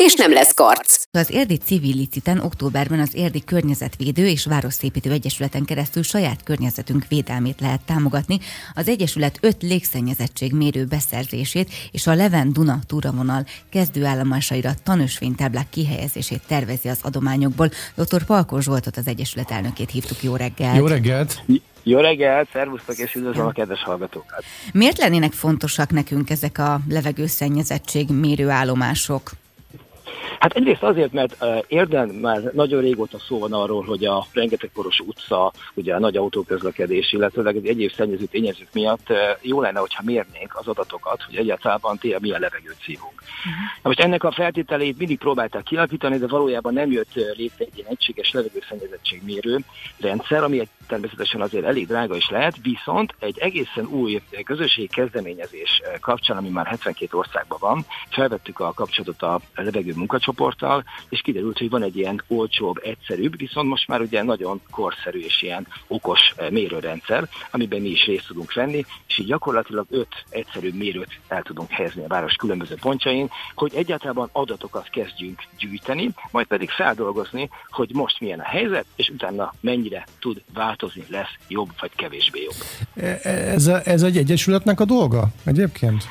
és nem lesz karc. Az Érdi Civil Liciten októberben az Érdi Környezetvédő és Városszépítő Egyesületen keresztül saját környezetünk védelmét lehet támogatni. Az Egyesület öt légszennyezettség mérő beszerzését és a Leven Duna túravonal kezdőállomásaira tanúsvénytáblák kihelyezését tervezi az adományokból. Dr. Palkó Zsoltot az Egyesület elnökét hívtuk. Jó reggelt! Jó reggelt! Jó reggelt, szervusztok és üdvözlöm a kedves hallgatókat! Miért lennének fontosak nekünk ezek a levegőszennyezettség mérőállomások? Hát egyrészt azért, mert Érden már nagyon régóta szó van arról, hogy a rengeteg koros utca, ugye a nagy autóközlekedés, illetve az egyéb szennyező tényezők miatt jó lenne, hogyha mérnénk az adatokat, hogy egyáltalán tényleg milyen levegőt szívunk. Uh-huh. Na most ennek a feltételeit mindig próbálták kialakítani, de valójában nem jött létre egy ilyen egységes levegőszennyezettségmérő rendszer, ami egy természetesen azért elég drága is lehet, viszont egy egészen új közösségi kezdeményezés kapcsán, ami már 72 országban van, felvettük a kapcsolatot a levegő munkacsoporttal, és kiderült, hogy van egy ilyen olcsóbb, egyszerűbb, viszont most már ugye nagyon korszerű és ilyen okos mérőrendszer, amiben mi is részt tudunk venni, és így gyakorlatilag öt egyszerűbb mérőt el tudunk helyezni a város különböző pontjain, hogy egyáltalán adatokat kezdjünk gyűjteni, majd pedig feldolgozni, hogy most milyen a helyzet, és utána mennyire tud változni változni, lesz jobb vagy kevésbé jobb. E, e, ez, a, ez egy egyesületnek a dolga egyébként?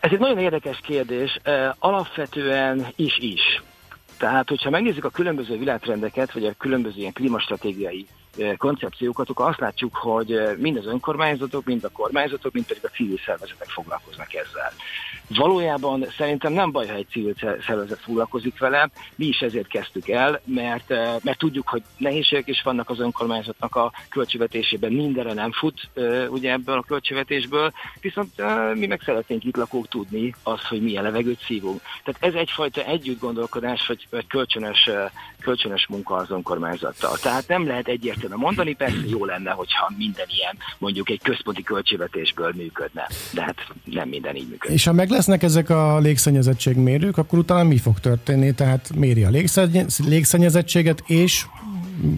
Ez egy nagyon érdekes kérdés. E, alapvetően is is. Tehát, hogyha megnézzük a különböző világtrendeket, vagy a különböző ilyen klímastratégiai koncepciókat, akkor azt látjuk, hogy mind az önkormányzatok, mind a kormányzatok, mind pedig a civil szervezetek foglalkoznak ezzel. Valójában szerintem nem baj, ha egy civil szervezet foglalkozik vele, mi is ezért kezdtük el, mert, mert tudjuk, hogy nehézségek is vannak az önkormányzatnak a költségvetésében, mindenre nem fut ugye ebből a költségvetésből, viszont mi meg szeretnénk itt lakók tudni az, hogy milyen levegőt szívunk. Tehát ez egyfajta együtt gondolkodás, vagy, vagy kölcsönös, kölcsönös munka az önkormányzattal. Tehát nem lehet egyért egyszerűen mondani, persze jó lenne, hogyha minden ilyen mondjuk egy központi költségvetésből működne, de hát nem minden így működik. És ha meg lesznek ezek a légszennyezettségmérők, akkor utána mi fog történni? Tehát méri a légszennyezettséget, és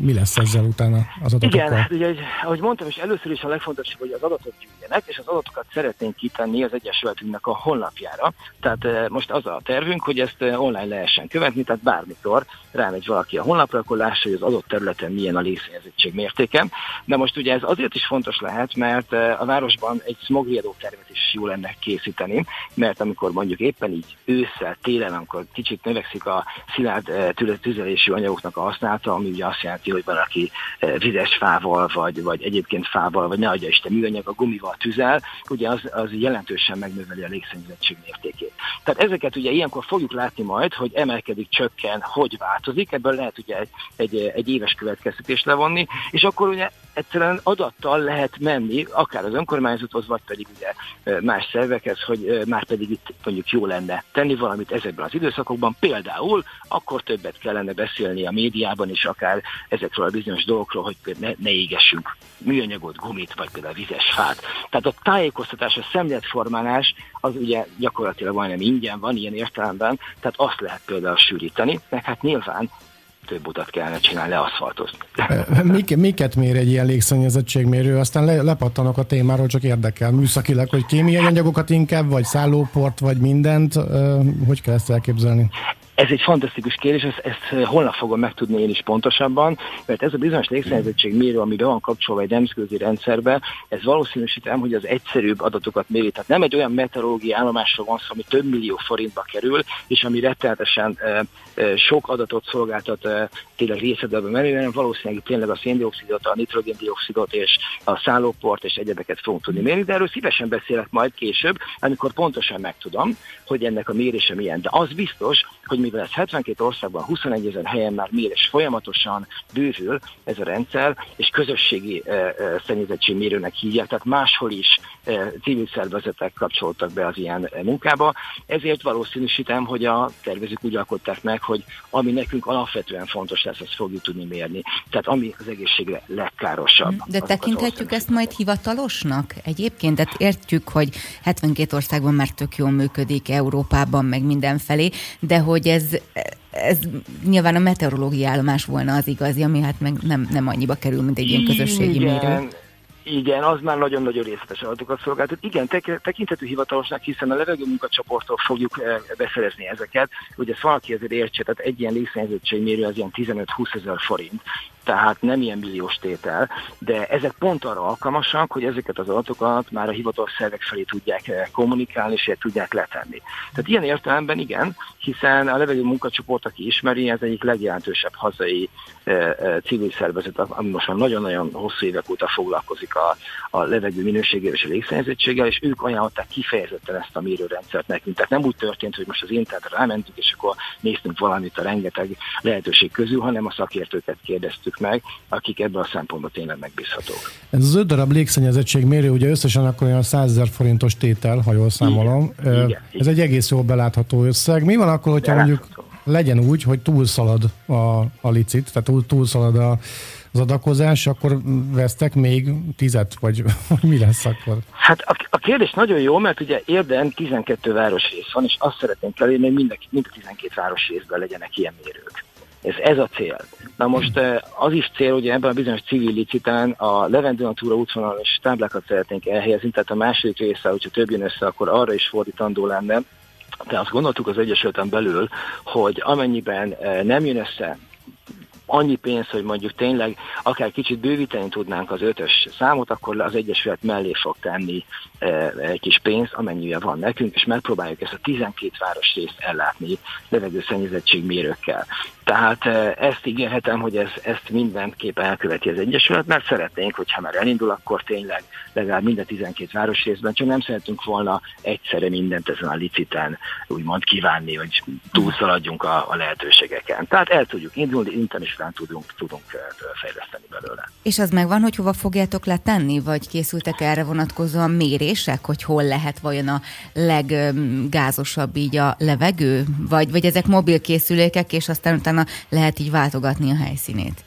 mi lesz ezzel utána az adatokkal? Igen, ugye, ahogy mondtam, és először is a legfontosabb, hogy az adatok gyűjjenek, és az adatokat szeretnénk kitenni az Egyesületünknek a honlapjára. Tehát most az a tervünk, hogy ezt online lehessen követni, tehát bármikor rámegy valaki a honlapra, akkor lássa, hogy az adott területen milyen a légszennyezettség mértéke. De most ugye ez azért is fontos lehet, mert a városban egy smogriadó tervet is jó lenne készíteni, mert amikor mondjuk éppen így ősszel, télen, amikor kicsit növekszik a szilárd tüzelési anyagoknak a használata, ami ugye azt jelenti, hogy valaki vizes fával, vagy, vagy egyébként fával, vagy ne adja Isten műanyag, a gumival tüzel, ugye az, az jelentősen megnöveli a légszennyezettség mértékét. Tehát ezeket ugye ilyenkor fogjuk látni majd, hogy emelkedik, csökken, hogy változik, ebből lehet ugye egy, egy, egy éves következtetés levonni, és akkor ugye egyszerűen adattal lehet menni, akár az önkormányzathoz, vagy pedig ugye más szervekhez, hogy már pedig itt mondjuk jó lenne tenni valamit ezekben az időszakokban. Például akkor többet kellene beszélni a médiában is, akár ezekről a bizonyos dolgokról, hogy ne, ne égessünk műanyagot, gumit, vagy például vizes fát. Tehát a tájékoztatás, a szemléletformálás az ugye gyakorlatilag majdnem ingyen van ilyen értelemben, tehát azt lehet például sűríteni, meg hát nyilván több utat kellene csinálni, leaszfaltozni. Mik, miket mér egy ilyen légszennyezettségmérő? Aztán le, lepattanok a témáról, csak érdekel. Műszakilag, hogy kémiai anyagokat inkább, vagy szállóport, vagy mindent. Hogy kell ezt elképzelni? Ez egy fantasztikus kérdés, ezt, ezt holnap fogom megtudni én is pontosabban, mert ez a bizonyos légszennyezettség mérő, ami be van kapcsolva egy nemzetközi rendszerbe, ez valószínűsítem, hogy az egyszerűbb adatokat méri. Tehát nem egy olyan meteorológiai állomásról van szó, ami több millió forintba kerül, és ami rettenetesen e, e, sok adatot szolgáltat e, tényleg részletben menő, hanem valószínűleg tényleg a széndiokszidot, a nitrogéndiokszidot és a szállóport és egyebeket fogunk tudni mérni, de erről szívesen beszélek majd később, amikor pontosan megtudom, hogy ennek a mérése milyen. De az biztos, hogy mivel ez 72 országban, 21 ezer helyen már mér, és folyamatosan bővül ez a rendszer, és közösségi e, e, szennyezettségmérőnek hívják, tehát máshol is e, civil szervezetek kapcsoltak be az ilyen munkába. Ezért valószínűsítem, hogy a tervezők úgy alkották meg, hogy ami nekünk alapvetően fontos lesz, azt fogjuk tudni mérni. Tehát ami az egészségre legkárosabb. De tekinthetjük ezt majd hivatalosnak egyébként? Tehát értjük, hogy 72 országban már tök jól működik, Európában, meg mindenfelé, de hogy ez, ez nyilván a meteorológiai állomás volna az igazi, ami hát meg nem, nem annyiba kerül, mint egy ilyen közösségi Igen. mérő. Igen, az már nagyon-nagyon részletes adatokat szolgáltat. Igen, tek- tekintető hivatalosnak, hiszen a levegő munkacsoporttól fogjuk e, beszerezni ezeket. Ugye ezt valaki azért értse, tehát egy ilyen légszennyezőségmérő az ilyen 15-20 ezer forint tehát nem ilyen milliós tétel, de ezek pont arra alkalmasak, hogy ezeket az adatokat már a hivatalos szervek felé tudják eh, kommunikálni, és tudják letenni. Tehát ilyen értelemben igen, hiszen a levegő munkacsoport, aki ismeri, ez egyik legjelentősebb hazai e, e, civil szervezet, ami most már nagyon-nagyon hosszú évek óta foglalkozik a, a levegő minőségével és a légszennyezettséggel, és ők ajánlották kifejezetten ezt a mérőrendszert nekünk. Tehát nem úgy történt, hogy most az internetre rámentünk, és akkor néztünk valamit a rengeteg lehetőség közül, hanem a szakértőket kérdeztük nézzük meg, akik ebből a szempontból tényleg megbízhatók. Ez az öt darab légszennyezettség mérő, ugye összesen akkor olyan 100 ezer forintos tétel, ha jól számolom. Igen, Ez igen. egy egész jól belátható összeg. Mi van akkor, hogyha mondjuk legyen úgy, hogy túlszalad a, a licit, tehát túl, túlszalad a, az adakozás, akkor vesztek még tizet, vagy, vagy mi lesz akkor? Hát a, a kérdés nagyon jó, mert ugye érden 12 városrész van, és azt szeretnénk elérni, hogy mind, mind a 12 városrészben legyenek ilyen mérők. Ez, ez a cél. Na most eh, az is cél, hogy ebben a bizonyos civil licitán a Levendő Natura útvonalos táblákat szeretnénk elhelyezni, tehát a második része, hogyha több jön össze, akkor arra is fordítandó lenne, de azt gondoltuk az Egyesületen belül, hogy amennyiben eh, nem jön össze annyi pénz, hogy mondjuk tényleg akár kicsit bővíteni tudnánk az ötös számot, akkor az Egyesület mellé fog tenni e, egy kis pénz, amennyire van nekünk, és megpróbáljuk ezt a 12 városrészt ellátni levegőszennyezettség mérőkkel. Tehát e, ezt ígérhetem, hogy ez, ezt mindenképpen elköveti az Egyesület, mert szeretnénk, hogyha már elindul, akkor tényleg legalább minden 12 városrészben, csak nem szeretünk volna egyszerre mindent ezen a liciten úgymond kívánni, hogy túlszaladjunk a, a lehetőségeken. Tehát el tudjuk indulni, inten is rá tudunk, tudunk fejleszteni belőle. És az megvan, hogy hova fogjátok letenni, vagy készültek erre vonatkozóan mérések, hogy hol lehet vajon a leggázosabb így a levegő, vagy, vagy ezek mobil készülékek, és aztán utána lehet így váltogatni a helyszínét?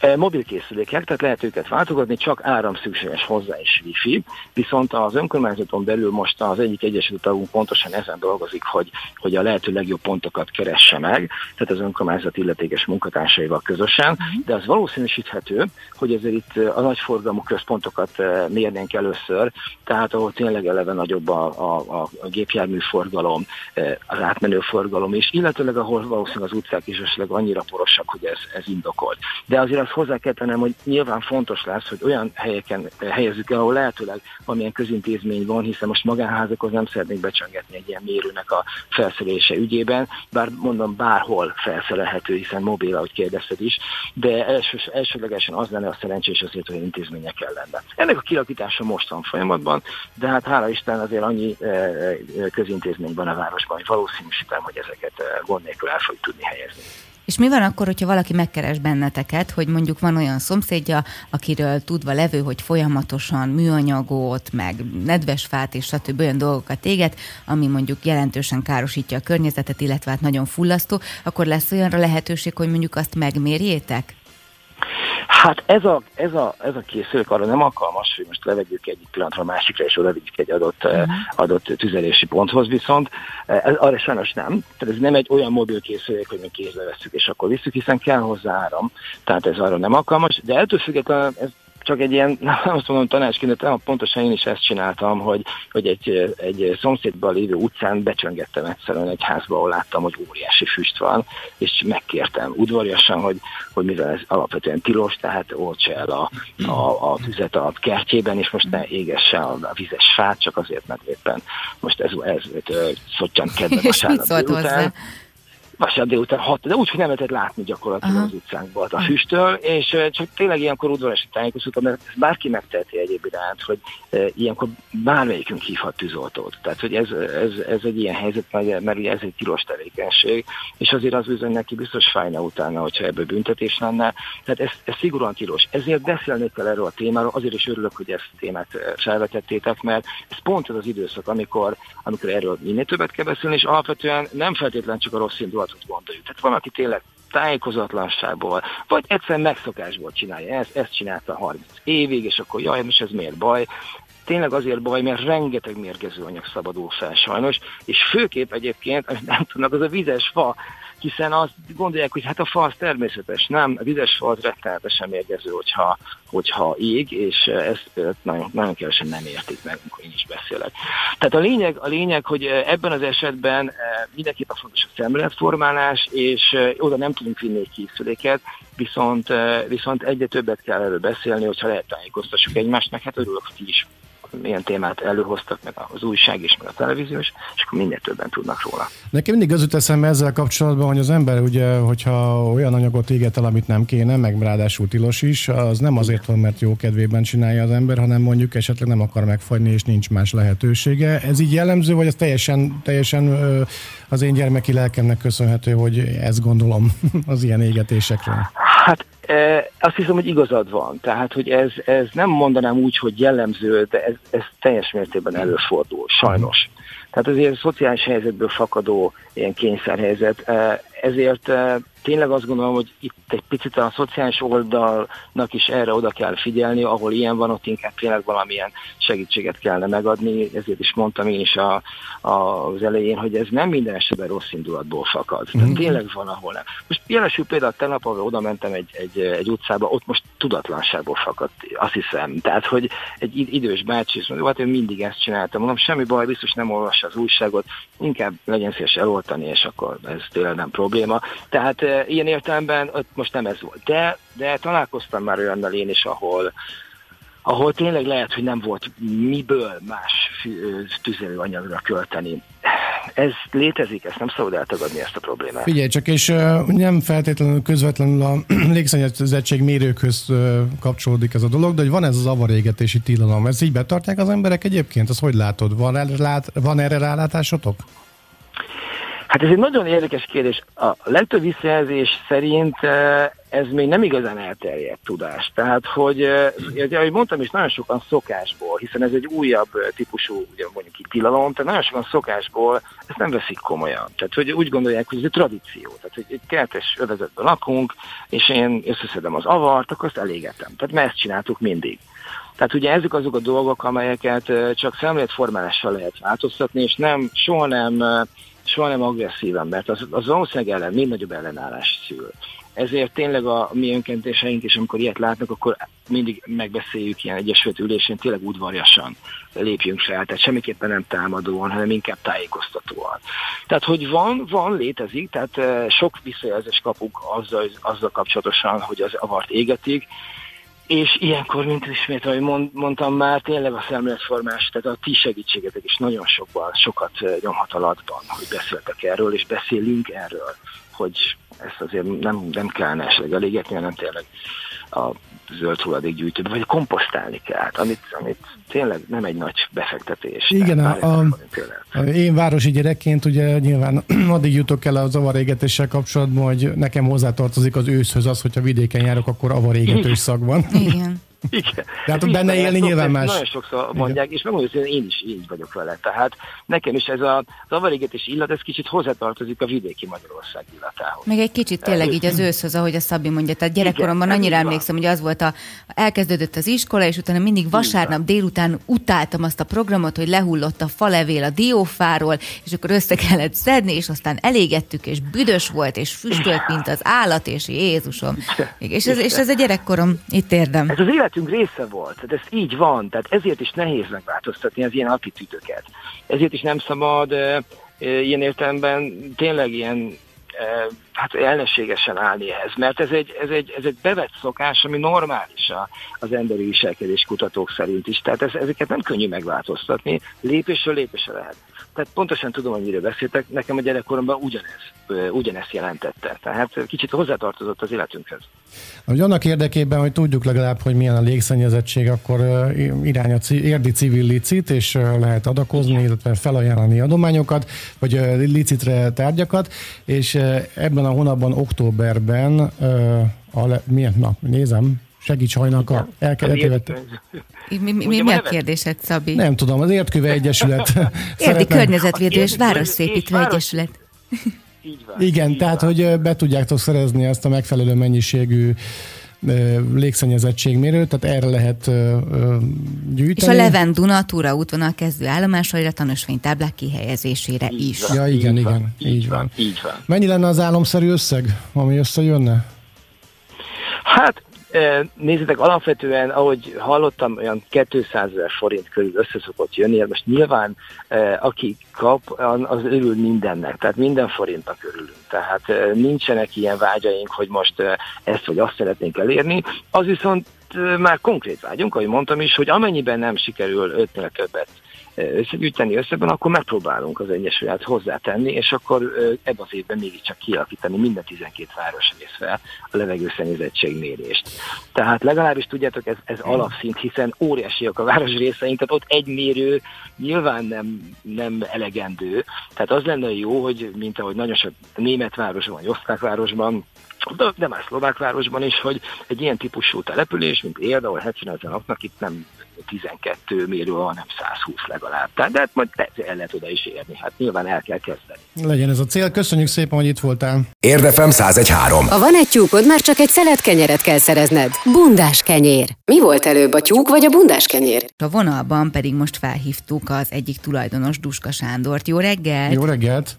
E, mobil készülékek, tehát lehet őket váltogatni, csak áram szükséges hozzá és wifi, viszont az önkormányzaton belül most az egyik egyesült tagunk pontosan ezen dolgozik, hogy, hogy a lehető legjobb pontokat keresse meg, tehát az önkormányzat illetékes munkatársaival közösen, mhm. de az valószínűsíthető, hogy ezért itt a nagyforgalmú központokat e, mérnénk először, tehát ahol tényleg eleve nagyobb a, a, a gépjárműforgalom, e, az átmenő forgalom is, illetőleg ahol valószínűleg az utcák is esetleg annyira porosak, hogy ez, ez indokolt. De azért azt hozzá kell tennem, hogy nyilván fontos lesz, hogy olyan helyeken helyezzük el, ahol lehetőleg valamilyen közintézmény van, hiszen most magánházakhoz nem szeretnék becsöngetni egy ilyen mérőnek a felszerelése ügyében, bár mondom bárhol felszerelhető, hiszen mobil, ahogy kérdezted is, de első, elsőlegesen az lenne a szerencsés azért, hogy intézmények lenne. Ennek a kilakítása most van folyamatban, de hát hála Isten azért annyi e, e, közintézmény van a városban, hogy valószínűsítem, hogy ezeket e, gond nélkül el fogjuk tudni helyezni. És mi van akkor, hogyha valaki megkeres benneteket, hogy mondjuk van olyan szomszédja, akiről tudva levő, hogy folyamatosan műanyagot, meg nedves fát és stb. olyan dolgokat éget, ami mondjuk jelentősen károsítja a környezetet, illetve hát nagyon fullasztó, akkor lesz olyanra lehetőség, hogy mondjuk azt megmérjétek? Hát ez a, ez a, ez a készülék arra nem alkalmas, hogy most levegyük egyik pillanatra a másikra, és oda vigyük egy adott, uh-huh. adott tüzelési ponthoz, viszont eh, ez, arra sajnos nem. Tehát ez nem egy olyan mobil készülék, hogy mi kézbe veszük, és akkor visszük, hiszen kell hozzá áram. Tehát ez arra nem alkalmas, de ettől függetlenül ez csak egy ilyen, nem azt mondom tanácsként, de pontosan én is ezt csináltam, hogy, hogy egy, egy szomszédban lévő utcán becsöngettem egyszerűen egy házba, ahol láttam, hogy óriási füst van, és megkértem udvariasan, hogy, hogy mivel ez alapvetően tilos, tehát oltsa el a, a, a tüzet a kertjében, és most ne égesse a, a vizes fát, csak azért, mert éppen most ez, ez, ez, szottyant kedve vasárnap hozzá? Vasárnap délután hat, de úgy, hogy nem lehetett látni gyakorlatilag Aha. az utcánkból a füsttől, és csak tényleg ilyenkor udvarosi tájékoztatom, mert bárki megteheti egyéb iránt, hogy ilyenkor bármelyikünk hívhat tűzoltót. Tehát, hogy ez, ez, ez egy ilyen helyzet, mert, mert ugye ez egy tilos tevékenység, és azért az bizony neki biztos fájna utána, hogyha ebből büntetés lenne. Tehát ez, ez szigorúan tilos. Ezért beszélnék kell erről a témáról, azért is örülök, hogy ezt a témát felvetettétek, mert ez pont az az időszak, amikor, amikor erről minél többet kell beszélni, és alapvetően nem feltétlenül csak a rossz indulatot gondoljuk. Tehát van, aki tényleg tájékozatlanságból, vagy egyszerűen megszokásból csinálja ezt, ezt csinálta 30 évig, és akkor jaj, most ez miért baj? Tényleg azért baj, mert rengeteg mérgező anyag szabadul fel sajnos, és főképp egyébként, nem tudnak, az a vizes fa, hiszen azt gondolják, hogy hát a fa az természetes, nem, a vizes fa az rettenetesen mérgező, hogyha, hogyha ég, és ezt nagyon, nagyon kevesen nem értik meg, amikor én is beszélek. Tehát a lényeg, a lényeg, hogy ebben az esetben mindenképpen fontos a szemléletformálás, és oda nem tudunk vinni egy készüléket, viszont, viszont egyre többet kell erről beszélni, hogyha lehet tájékoztassuk egymást, meg hát örülök, hogy is milyen témát előhoztak, meg az újság is, meg a televíziós, és akkor minél többen tudnak róla. Nekem mindig az jut eszembe ezzel kapcsolatban, hogy az ember ugye, hogyha olyan anyagot éget el, amit nem kéne, meg ráadásul tilos is, az nem azért van, mert jó kedvében csinálja az ember, hanem mondjuk esetleg nem akar megfagyni, és nincs más lehetősége. Ez így jellemző, vagy ez teljesen, teljesen az én gyermeki lelkemnek köszönhető, hogy ezt gondolom az ilyen égetésekről? Hát azt hiszem, hogy igazad van. Tehát, hogy ez, ez nem mondanám úgy, hogy jellemző, de ez, ez teljes mértékben előfordul, sajnos. Tehát azért a szociális helyzetből fakadó ilyen kényszerhelyzet. Ezért e, tényleg azt gondolom, hogy itt egy picit a szociális oldalnak is erre oda kell figyelni, ahol ilyen van, ott inkább tényleg valamilyen segítséget kellene megadni, ezért is mondtam én is a, a, az elején, hogy ez nem minden esetben rossz indulatból fakad. Tehát tényleg van, ahol nem. Most jelesül például tegnap, ahol oda mentem egy, egy, egy utcába, ott most tudatlanságból fakadt, azt hiszem. Tehát, hogy egy idős bácsi is mondja, hát én mindig ezt csináltam. Mondom, semmi baj, biztos nem olvassa az újságot, inkább legyen szíves eloltani, és akkor ez tényleg nem probléma. Tehát ilyen értelemben ott most nem ez volt. De, de találkoztam már olyannal én is, ahol, ahol tényleg lehet, hogy nem volt miből más tüzelőanyagra költeni. Ez létezik, ezt nem szabad eltagadni ezt a problémát. Figyelj csak, és nem feltétlenül közvetlenül a légszennyezettség mérőkhöz kapcsolódik ez a dolog, de hogy van ez az avarégetési tilalom, ezt így betartják az emberek egyébként? Azt hogy látod? Van, lát, van erre rálátásotok? Hát ez egy nagyon érdekes kérdés. A legtöbb visszajelzés szerint ez még nem igazán elterjedt tudás. Tehát, hogy, ahogy mondtam is, nagyon sokan szokásból, hiszen ez egy újabb típusú, ugye mondjuk itt tilalom, tehát nagyon sokan szokásból ezt nem veszik komolyan. Tehát, hogy úgy gondolják, hogy ez egy tradíció. Tehát, hogy egy kertes övezetben lakunk, és én összeszedem az avart, akkor azt elégetem. Tehát, mert ezt csináltuk mindig. Tehát ugye ezek azok a dolgok, amelyeket csak szemléletformálással lehet változtatni, és nem, soha nem soha nem agresszívan, mert az, az valószínűleg ellen, még nagyobb ellenállás szül. Ezért tényleg a mi önkentéseink is, amikor ilyet látnak, akkor mindig megbeszéljük ilyen egyesült ülésén, tényleg udvarjasan lépjünk fel, tehát semmiképpen nem támadóan, hanem inkább tájékoztatóan. Tehát, hogy van, van, létezik, tehát sok visszajelzést kapunk azzal, azzal kapcsolatosan, hogy az avart égetik, és ilyenkor, mint ismét, ahogy mond, mondtam már, tényleg a szemléletformás, tehát a ti segítségetek is nagyon sokban, sokat nyomhat alatban, hogy beszéltek erről, és beszélünk erről, hogy ezt azért nem, nem kellene esetleg elégetni, hanem tényleg a zöld hulladékgyűjtőbe, vagy komposztálni kell, amit, amit tényleg nem egy nagy befektetés. Igen, a, a, a, én városi gyerekként ugye nyilván addig jutok el az avarégetéssel kapcsolatban, hogy nekem hozzátartozik az őszhöz az, hogyha vidéken járok, akkor avarégetős szag van. Igen. Igen. De hát benne élni nyilván más. Nagyon sokszor mondják, Igen. és megmondom, hogy én is így vagyok vele. Tehát nekem is ez a zavarégetés illat, ez kicsit hozzátartozik a vidéki Magyarország illatához. Meg egy kicsit tényleg így az őszhöz, ahogy a Szabi mondja. Tehát gyerekkoromban Igen, annyira emlékszem, hogy az volt a, elkezdődött az iskola, és utána mindig vasárnap délután utáltam azt a programot, hogy lehullott a falevél a diófáról, és akkor össze kellett szedni, és aztán elégettük, és büdös volt, és füstölt, mint az állat, és Jézusom. És ez, és ez a gyerekkorom, itt érdem. Ez az élet életünk része volt. Tehát ez így van, tehát ezért is nehéz megváltoztatni az ilyen attitűdöket. Ezért is nem szabad e, e, ilyen értelemben tényleg ilyen e, hát ellenségesen állni ehhez, mert ez egy, ez egy, ez egy bevett szokás, ami normális az emberi viselkedés kutatók szerint is. Tehát ez, ezeket nem könnyű megváltoztatni, lépésről lépésre lehet. Tehát pontosan tudom, hogy mire beszéltek, nekem a gyerekkoromban ugyanez, ugyanezt jelentette. Tehát kicsit hozzátartozott az életünkhez. Hogy annak érdekében, hogy tudjuk legalább, hogy milyen a légszennyezettség, akkor irány a érdi civil licit, és lehet adakozni, illetve felajánlani adományokat, vagy licitre tárgyakat, és ebben a hónapban, októberben, a, milyen, na, nézem, segíts hajnalka, elkezdett. Mi, mi, mi, mi a kérdésed, Szabi? Nem tudom, az Értkőve Egyesület. Érdi Környezetvédő és Városszépítő Egyesület. Így van, Igen, így tehát van. hogy be tudjátok szerezni ezt a megfelelő mennyiségű légszennyezettségmérőt, tehát erre lehet gyűjteni. És a Leven Duna Túra útvonal kezdő állomásaira tanúsványtáblák kihelyezésére Így is. van, Ja, igen, így van, igen, így van. Így van. Mennyi lenne az álomszerű összeg, ami összejönne? Hát Nézzétek, alapvetően, ahogy hallottam, olyan 200 ezer forint körül összeszokott jönni, hát most nyilván aki kap, az örül mindennek, tehát minden forintnak örülünk. Tehát nincsenek ilyen vágyaink, hogy most ezt vagy azt szeretnénk elérni. Az viszont már konkrét vágyunk, ahogy mondtam is, hogy amennyiben nem sikerül ötnél többet összegyűjteni összeben, akkor megpróbálunk az Egyesület hozzátenni, és akkor ebben az évben mégiscsak kialakítani minden 12 város részvel a levegőszennyezettség mérést. Tehát legalábbis tudjátok, ez, ez alapszint, hiszen óriásiak a város részeink, tehát ott egy mérő nyilván nem, nem elegendő. Tehát az lenne jó, hogy mint ahogy nagyon sok német városban, vagy osztrák városban, de, de már szlovák városban is, hogy egy ilyen típusú település, mint Érd, ahol 70 ezer laknak, itt nem 12 mérő, hanem 120 legalább. Tehát, de hát majd el lehet oda is érni. Hát nyilván el kell kezdeni. Legyen ez a cél. Köszönjük szépen, hogy itt voltál. Érdefem 1013. Ha van egy tyúkod, már csak egy szelet kenyeret kell szerezned. Bundás kenyér. Mi volt előbb, a tyúk vagy a bundás kenyér? A vonalban pedig most felhívtuk az egyik tulajdonos, Duska Sándort. Jó reggelt! Jó reggelt!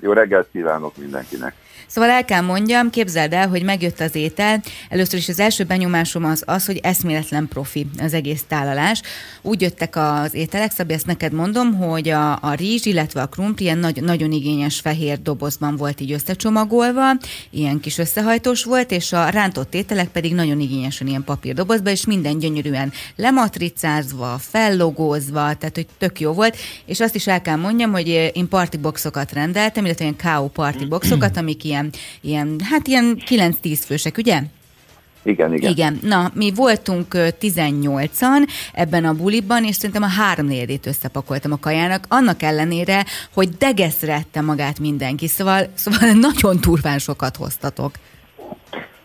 Jó reggelt kívánok mindenkinek! Szóval el kell mondjam, képzeld el, hogy megjött az étel. Először is az első benyomásom az az, hogy eszméletlen profi az egész tálalás. Úgy jöttek az ételek, Szabi, ezt neked mondom, hogy a, a rizs, illetve a krumpli ilyen nagy, nagyon igényes fehér dobozban volt így összecsomagolva, ilyen kis összehajtós volt, és a rántott ételek pedig nagyon igényesen ilyen papírdobozban, és minden gyönyörűen lematricázva, fellogózva, tehát hogy tök jó volt. És azt is el kell mondjam, hogy én partiboxokat rendeltem, illetve ilyen KO partiboxokat, amik ilyen ilyen, ilyen hát ilyen 9-10 fősek, ugye? Igen, igen. Igen. Na, mi voltunk 18-an ebben a buliban, és szerintem a háromnegyedét összepakoltam a kajának, annak ellenére, hogy degeszrette magát mindenki, szóval, szóval nagyon turván sokat hoztatok.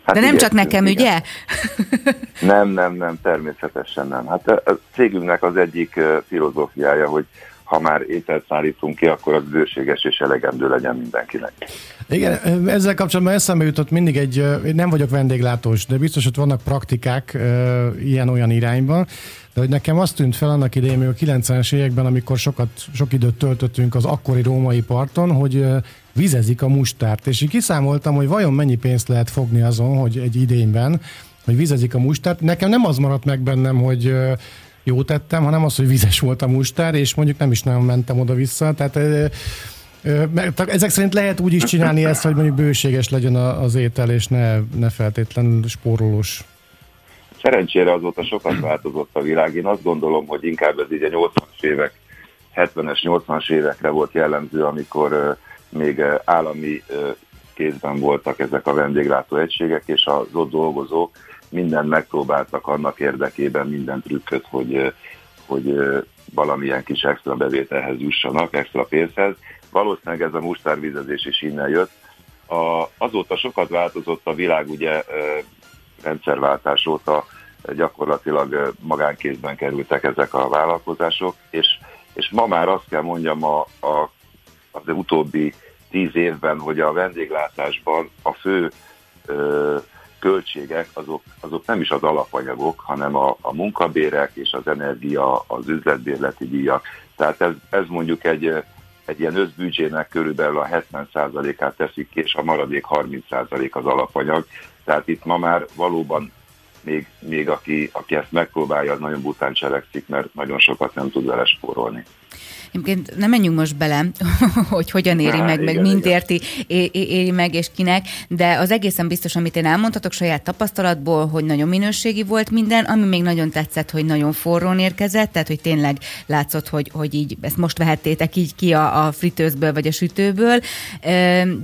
Hát De nem csak nekem, igen. ugye? Nem, nem, nem, természetesen nem. Hát a cégünknek az egyik filozófiája, hogy ha már ételt szállítunk ki, akkor az bőséges és elegendő legyen mindenkinek. Igen, ezzel kapcsolatban eszembe jutott mindig egy, nem vagyok vendéglátós, de biztos, hogy vannak praktikák ilyen-olyan irányban, de hogy nekem azt tűnt fel annak idején, még a 90-es években, amikor sokat, sok időt töltöttünk az akkori római parton, hogy vizezik a mustárt, és így kiszámoltam, hogy vajon mennyi pénzt lehet fogni azon, hogy egy idényben, hogy vizezik a mustárt. Nekem nem az maradt meg bennem, hogy jó tettem, hanem az, hogy vizes volt a mustár, és mondjuk nem is nagyon mentem oda-vissza, tehát ezek szerint lehet úgy is csinálni ezt, hogy mondjuk bőséges legyen az étel, és ne, ne feltétlenül spórolós. Szerencsére azóta sokat változott a világ. Én azt gondolom, hogy inkább ez így a 80-as évek, 70-es, 80-as évekre volt jellemző, amikor még állami kézben voltak ezek a vendéglátó egységek, és az ott dolgozók mindent megpróbáltak annak érdekében, minden trükköt, hogy, hogy valamilyen kis extra bevételhez jussanak, extra pénzhez. Valószínűleg ez a mustárvizezés is innen jött. A, azóta sokat változott a világ, ugye rendszerváltás óta gyakorlatilag magánkézben kerültek ezek a vállalkozások, és, és ma már azt kell mondjam a, a, az utóbbi tíz évben, hogy a vendéglátásban a fő költségek azok, azok nem is az alapanyagok, hanem a, a munkabérek és az energia, az üzletbérleti díjak. Tehát ez, ez mondjuk egy, egy ilyen összbüdzsének körülbelül a 70%-át teszik ki, és a maradék 30% az alapanyag. Tehát itt ma már valóban még, még aki, aki ezt megpróbálja, az nagyon bután cselekszik, mert nagyon sokat nem tud vele spórolni. Egyébként nem menjünk most bele, hogy hogyan éri Há, meg, igen, meg mint érti, éri meg és kinek, de az egészen biztos, amit én elmondhatok saját tapasztalatból, hogy nagyon minőségi volt minden, ami még nagyon tetszett, hogy nagyon forrón érkezett, tehát hogy tényleg látszott, hogy, hogy így ezt most vehettétek így ki a, a fritőzből vagy a sütőből,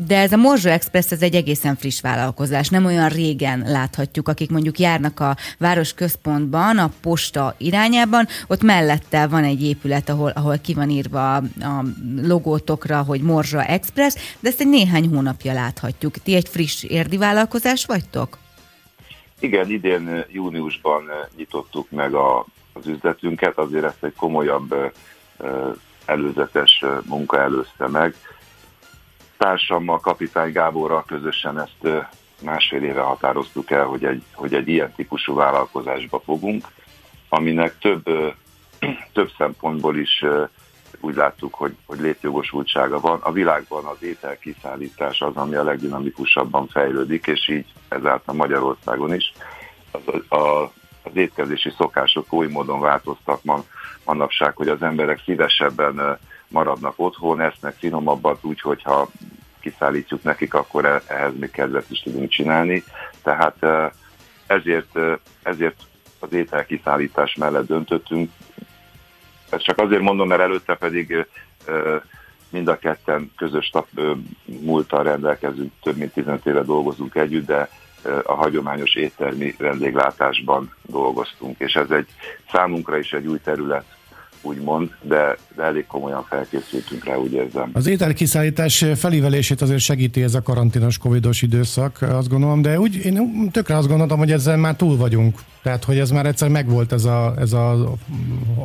de ez a Morzsó Express, ez egy egészen friss vállalkozás, nem olyan régen láthatjuk, akik mondjuk járnak a város központban, a posta irányában, ott mellette van egy épület, ahol, ahol ki van írva a logótokra, hogy Morzsa Express, de ezt egy néhány hónapja láthatjuk. Ti egy friss érdi vállalkozás vagytok? Igen, idén júniusban nyitottuk meg a, az üzletünket, azért ezt egy komolyabb előzetes munka előzte meg. Társammal, Kapitány Gáborral közösen ezt másfél éve határoztuk el, hogy egy, hogy egy ilyen típusú vállalkozásba fogunk, aminek több, több szempontból is úgy láttuk, hogy, hogy létjogosultsága van. A világban az ételkiszállítás az, ami a legdinamikusabban fejlődik, és így ezáltal Magyarországon is. Az, a, az étkezési szokások oly módon változtak man, manapság, hogy az emberek szívesebben maradnak otthon, esznek finomabbat úgy, hogyha kiszállítjuk nekik, akkor e, ehhez még kedvet is tudunk csinálni. Tehát ezért, ezért az ételkiszállítás mellett döntöttünk, ezt csak azért mondom, mert előtte pedig mind a ketten közös múltal rendelkezünk, több mint 15 éve dolgozunk együtt, de a hagyományos éttermi vendéglátásban dolgoztunk, és ez egy számunkra is egy új terület, úgymond, de, de elég komolyan felkészültünk rá, úgy érzem. Az ételkiszállítás felívelését azért segíti ez a karanténos covidos időszak, azt gondolom, de úgy én tökre azt gondolom, hogy ezzel már túl vagyunk. Tehát, hogy ez már egyszer megvolt ez a, ez a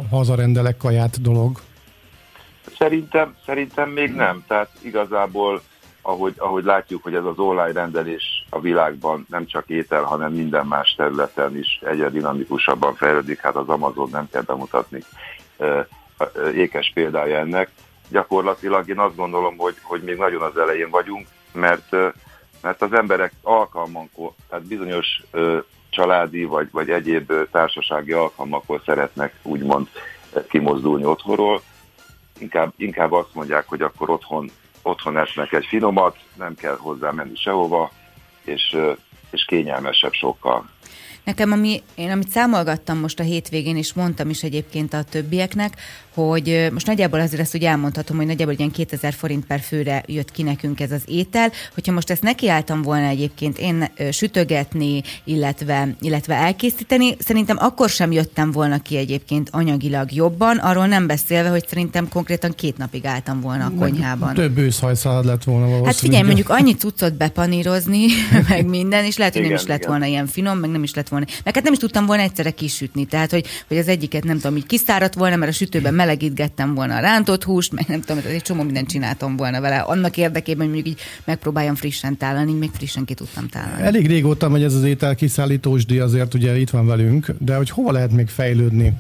hazarendelek kaját dolog. Szerintem, szerintem még nem. Tehát igazából ahogy, ahogy látjuk, hogy ez az online rendelés a világban nem csak étel, hanem minden más területen is egyre dinamikusabban fejlődik, hát az Amazon nem kell bemutatni ékes példája ennek. Gyakorlatilag én azt gondolom, hogy, hogy még nagyon az elején vagyunk, mert, mert az emberek alkalmankor, tehát bizonyos családi vagy, vagy egyéb társasági alkalmakkor szeretnek úgymond kimozdulni otthonról. Inkább, inkább azt mondják, hogy akkor otthon, otthon esznek egy finomat, nem kell hozzá menni sehova, és, és kényelmesebb sokkal. Nekem, ami, én amit számolgattam most a hétvégén, és mondtam is egyébként a többieknek, hogy most nagyjából azért ezt úgy elmondhatom, hogy nagyjából ilyen 2000 forint per főre jött ki nekünk ez az étel. Hogyha most ezt nekiálltam volna egyébként én sütögetni, illetve, illetve elkészíteni, szerintem akkor sem jöttem volna ki egyébként anyagilag jobban, arról nem beszélve, hogy szerintem konkrétan két napig álltam volna a konyhában. Több őszhajszalad lett volna valószínűleg. Hát figyelj, mondjuk annyi cuccot bepanírozni, meg minden, és lehet, hogy nem igen, is lett igen. volna ilyen finom, meg nem is lett volna. Meg hát nem is tudtam volna egyszerre kisütni, tehát hogy, hogy az egyiket nem tudom, így kiszáradt volna, mert a sütőben melegítgettem volna a rántott húst, meg nem tudom, egy csomó mindent csináltam volna vele. Annak érdekében, hogy mondjuk így megpróbáljam frissen tálalni, még frissen ki tudtam tálalni. Elég régóta megy ez az étel kiszállítósdi, azért ugye itt van velünk, de hogy hova lehet még fejlődni?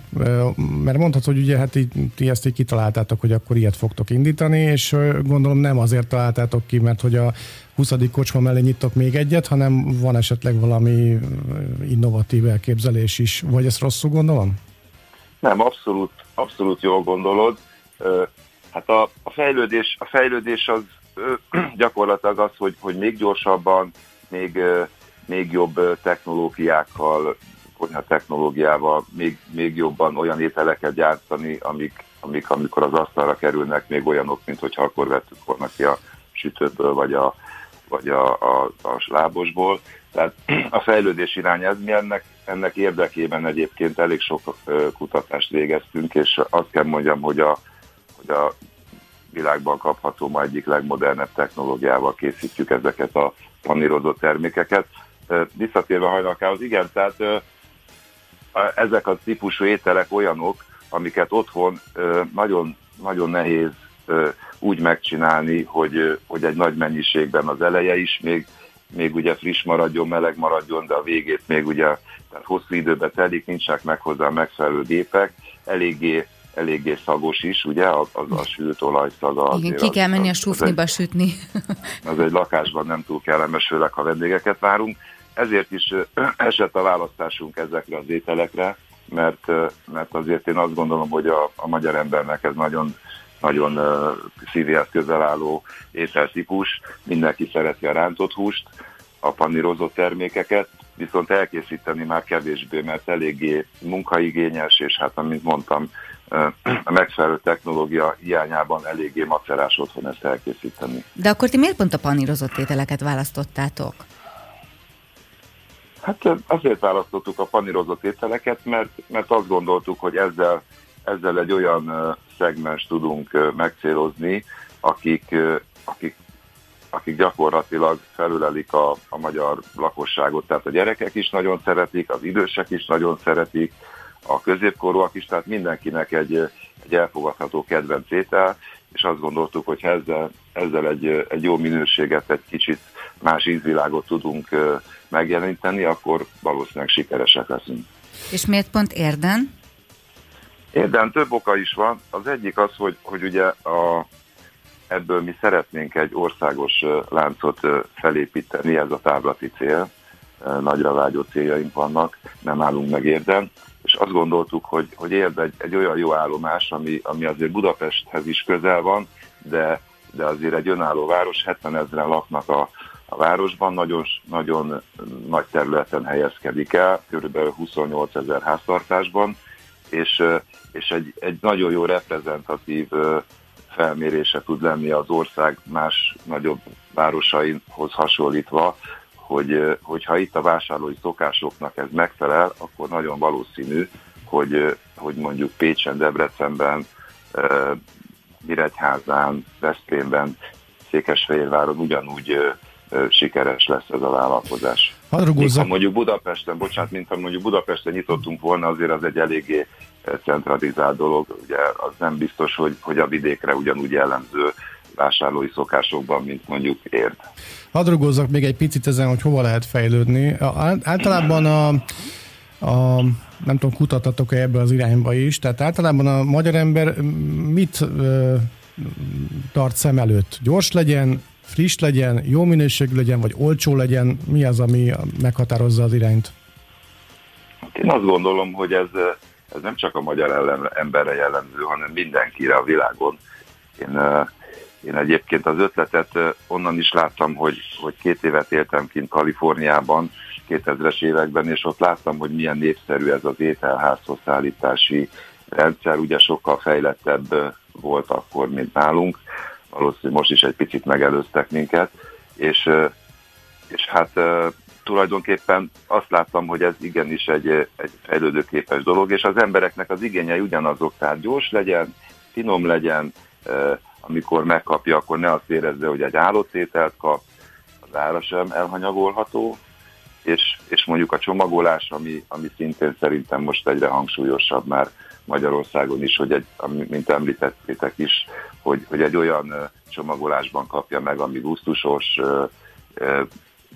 Mert mondhatod, hogy ugye hát így, ti ezt így kitaláltátok, hogy akkor ilyet fogtok indítani, és gondolom nem azért találtátok ki, mert hogy a 20. kocsma mellé nyitok még egyet, hanem van esetleg valami innovatív elképzelés is, vagy ezt rosszul gondolom? Nem, abszolút, abszolút jól gondolod. Hát a, a, fejlődés, a fejlődés az gyakorlatilag az, hogy, hogy még gyorsabban, még, még jobb technológiákkal, konyha technológiával még, még jobban olyan ételeket gyártani, amik, amik amikor az asztalra kerülnek, még olyanok, mint hogyha akkor vettük volna ki a sütőből, vagy a, vagy a, a, a lábosból. Tehát a fejlődés irány ez, mi ennek, ennek érdekében egyébként elég sok kutatást végeztünk, és azt kell mondjam, hogy a, hogy a világban kapható ma egyik legmodernebb technológiával készítjük ezeket a panírozott termékeket. Visszatérve hajnalkához, igen, tehát ezek a típusú ételek olyanok, amiket otthon nagyon, nagyon nehéz úgy megcsinálni, hogy, hogy egy nagy mennyiségben az eleje is még, még ugye friss maradjon, meleg maradjon, de a végét még ugye tehát hosszú időbe telik, nincsenek meg hozzá megfelelő gépek, eléggé eléggé szagos is, ugye, az, az a sült olajszaga. Igen, ki kell menni a sufniba sütni. Az egy lakásban nem túl kellemes, főleg ha vendégeket várunk. Ezért is esett a választásunk ezekre az ételekre, mert, mert azért én azt gondolom, hogy a, a magyar embernek ez nagyon nagyon szívéhez közel álló ételtípus. Mindenki szereti a rántott húst, a panírozott termékeket, viszont elkészíteni már kevésbé, mert eléggé munkaigényes, és hát amint mondtam, a megfelelő technológia hiányában eléggé macerás otthon ezt elkészíteni. De akkor ti miért pont a panírozott ételeket választottátok? Hát azért választottuk a panírozott ételeket, mert, mert azt gondoltuk, hogy ezzel, ezzel egy olyan szegmens tudunk megcélozni, akik, akik, akik gyakorlatilag felülelik a, a magyar lakosságot. Tehát a gyerekek is nagyon szeretik, az idősek is nagyon szeretik, a középkorúak is, tehát mindenkinek egy, egy elfogadható kedvenc étel, és azt gondoltuk, hogy ezzel, ezzel egy, egy jó minőséget, egy kicsit más ízvilágot tudunk megjeleníteni, akkor valószínűleg sikeresek leszünk. És miért pont Érden? Érden több oka is van. Az egyik az, hogy, hogy ugye a, ebből mi szeretnénk egy országos láncot felépíteni, ez a távlati cél. Nagyra vágyó céljaink vannak, nem állunk meg Érden és azt gondoltuk, hogy, hogy Érd egy, egy olyan jó állomás, ami, ami azért Budapesthez is közel van, de, de azért egy önálló város, 70 ezeren laknak a, a városban, nagyon, nagyon nagy területen helyezkedik el, kb. 28 ezer háztartásban, és, és egy, egy nagyon jó reprezentatív felmérése tud lenni az ország más nagyobb városaihoz hasonlítva, hogy, hogyha itt a vásárlói szokásoknak ez megfelel, akkor nagyon valószínű, hogy, hogy mondjuk Pécsen, Debrecenben, Nyíregyházán, Veszprémben, Székesfehérváron ugyanúgy sikeres lesz ez a vállalkozás. Ha mondjuk Budapesten, bocsánat, mint ha mondjuk Budapesten nyitottunk volna, azért az egy eléggé centralizált dolog, ugye az nem biztos, hogy, hogy a vidékre ugyanúgy jellemző vásárlói szokásokban, mint mondjuk ért. Hadd még egy picit ezen, hogy hova lehet fejlődni. Általában a, a nem tudom, kutatatok-e ebbe az irányba is, tehát általában a magyar ember mit ö, tart szem előtt? Gyors legyen, friss legyen, jó minőségű legyen, vagy olcsó legyen? Mi az, ami meghatározza az irányt? Én azt gondolom, hogy ez, ez nem csak a magyar emberre jellemző, hanem mindenkire a világon. Én én egyébként az ötletet onnan is láttam, hogy, hogy két évet éltem kint Kaliforniában, 2000-es években, és ott láttam, hogy milyen népszerű ez az ételházhoz szállítási rendszer, ugye sokkal fejlettebb volt akkor, mint nálunk, valószínűleg most is egy picit megelőztek minket, és, és hát tulajdonképpen azt láttam, hogy ez igenis egy, egy fejlődőképes dolog, és az embereknek az igényei ugyanazok, tehát gyors legyen, finom legyen, amikor megkapja, akkor ne azt érezze, hogy egy állott ételt kap, az ára sem elhanyagolható, és, és mondjuk a csomagolás, ami, ami szintén szerintem most egyre hangsúlyosabb már Magyarországon is, hogy egy, mint említettétek is, hogy, hogy egy olyan csomagolásban kapja meg, ami gusztusos,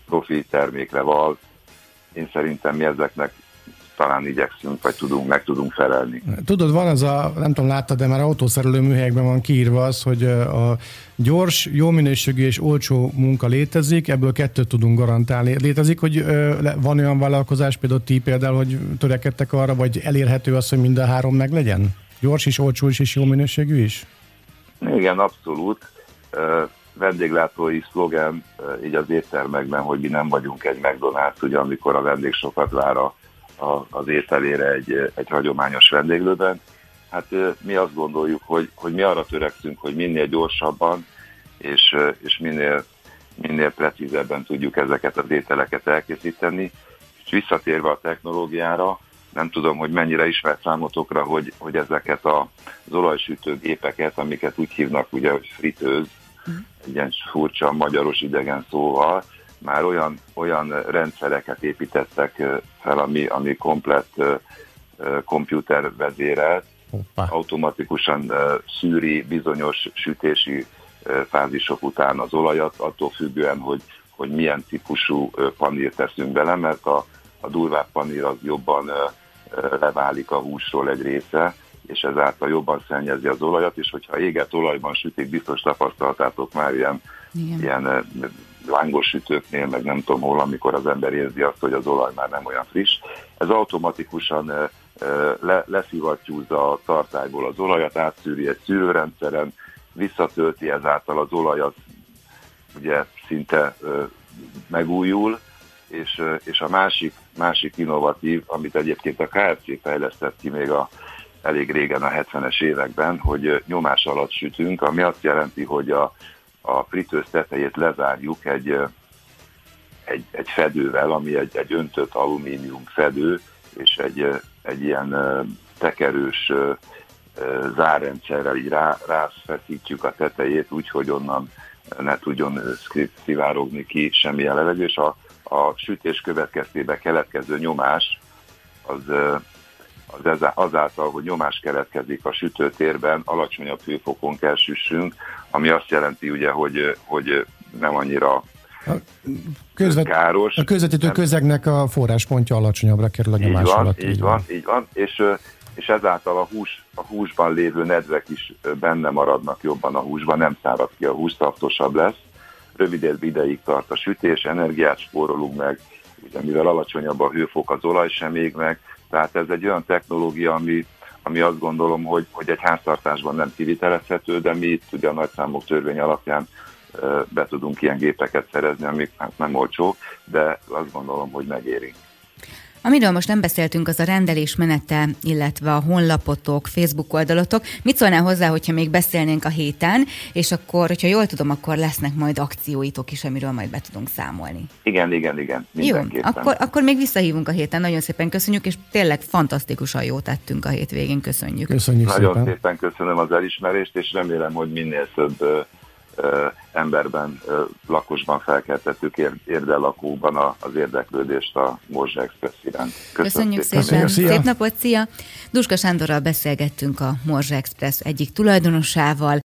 profi termékre val. Én szerintem mi ezeknek talán igyekszünk, vagy tudunk, meg tudunk felelni. Tudod, van az a, nem tudom, láttad, de már autószerelő műhelyekben van kiírva az, hogy a gyors, jó minőségű és olcsó munka létezik, ebből kettőt tudunk garantálni. Létezik, hogy van olyan vállalkozás, például ti például, hogy törekedtek arra, vagy elérhető az, hogy mind a három meg legyen? Gyors is, olcsó is, és jó minőségű is? Igen, abszolút. Vendéglátói szlogen így az éttermekben, hogy mi nem vagyunk egy McDonald's, ugye amikor a vendég sokat vár a a, az ételére egy, egy hagyományos vendéglőben. Hát mi azt gondoljuk, hogy, hogy mi arra törekszünk, hogy minél gyorsabban és, és minél, minél precízebben tudjuk ezeket az ételeket elkészíteni. És visszatérve a technológiára, nem tudom, hogy mennyire ismert számotokra, hogy, hogy ezeket az olajsütőgépeket, amiket úgy hívnak ugye, hogy fritőz, ilyen furcsa magyaros idegen szóval, már olyan, olyan rendszereket építettek fel, ami, ami komplett komputer vezérelt, automatikusan szűri bizonyos sütési fázisok után az olajat, attól függően, hogy, hogy milyen típusú panírt teszünk bele, mert a, a durvább panír az jobban leválik a húsról egy része, és ezáltal jobban szennyezi az olajat, és hogyha éget olajban sütik, biztos tapasztaltátok már ilyen, ilyen lángos sütőknél, meg nem tudom hol, amikor az ember érzi azt, hogy az olaj már nem olyan friss. Ez automatikusan le, leszivattyúzza a tartályból az olajat, átszűri egy szűrőrendszeren, visszatölti ezáltal az olajat, ugye szinte megújul, és, és a másik, másik innovatív, amit egyébként a KFC fejlesztett ki még a, elég régen a 70-es években, hogy nyomás alatt sütünk, ami azt jelenti, hogy a, a fritőz tetejét lezárjuk egy, egy, egy fedővel, ami egy, egy öntött alumínium fedő, és egy, egy ilyen tekerős zárrendszerrel így rá, ráfeszítjük a tetejét, úgyhogy onnan ne tudjon szivárogni ki semmilyen levegő, és a, a sütés következtében keletkező nyomás az, az azáltal, hogy nyomás keletkezik a sütőtérben, alacsonyabb hőfokon kell süssünk, ami azt jelenti ugye, hogy, hogy nem annyira a, közvet, káros. A közvetítő nem, közegnek a forráspontja alacsonyabbra kerül a nyomás így van, alatt. Így, így van, így van, és, és ezáltal a, hús, a húsban lévő nedvek is benne maradnak jobban a húsban, nem szárad ki, a hús szaftosabb lesz, rövidebb ideig tart a sütés, energiát spórolunk meg, ugye mivel alacsonyabb a hőfok, az olaj sem még meg, tehát ez egy olyan technológia, ami, ami azt gondolom, hogy, hogy egy háztartásban nem kivitelezhető, de mi itt ugye a nagyszámok törvény alapján be tudunk ilyen gépeket szerezni, amik hát nem olcsó, de azt gondolom, hogy megéri. Amiről most nem beszéltünk, az a rendelés menete, illetve a honlapotok, Facebook oldalatok. Mit szólnál hozzá, hogyha még beszélnénk a héten, és akkor, hogyha jól tudom, akkor lesznek majd akcióitok is, amiről majd be tudunk számolni. Igen, igen, igen. Jó, akkor, akkor még visszahívunk a héten. Nagyon szépen köszönjük, és tényleg fantasztikusan jót tettünk a hétvégén. Köszönjük. Köszönjük Nagyon szépen. szépen köszönöm az elismerést, és remélem, hogy minél több emberben, lakosban felkeltettük érdellakóban az érdeklődést a Morzsa Express iránt. Köszönjük szépen. szépen. Szép napot, szia! Duska Sándorral beszélgettünk a Morzsa Express egyik tulajdonosával,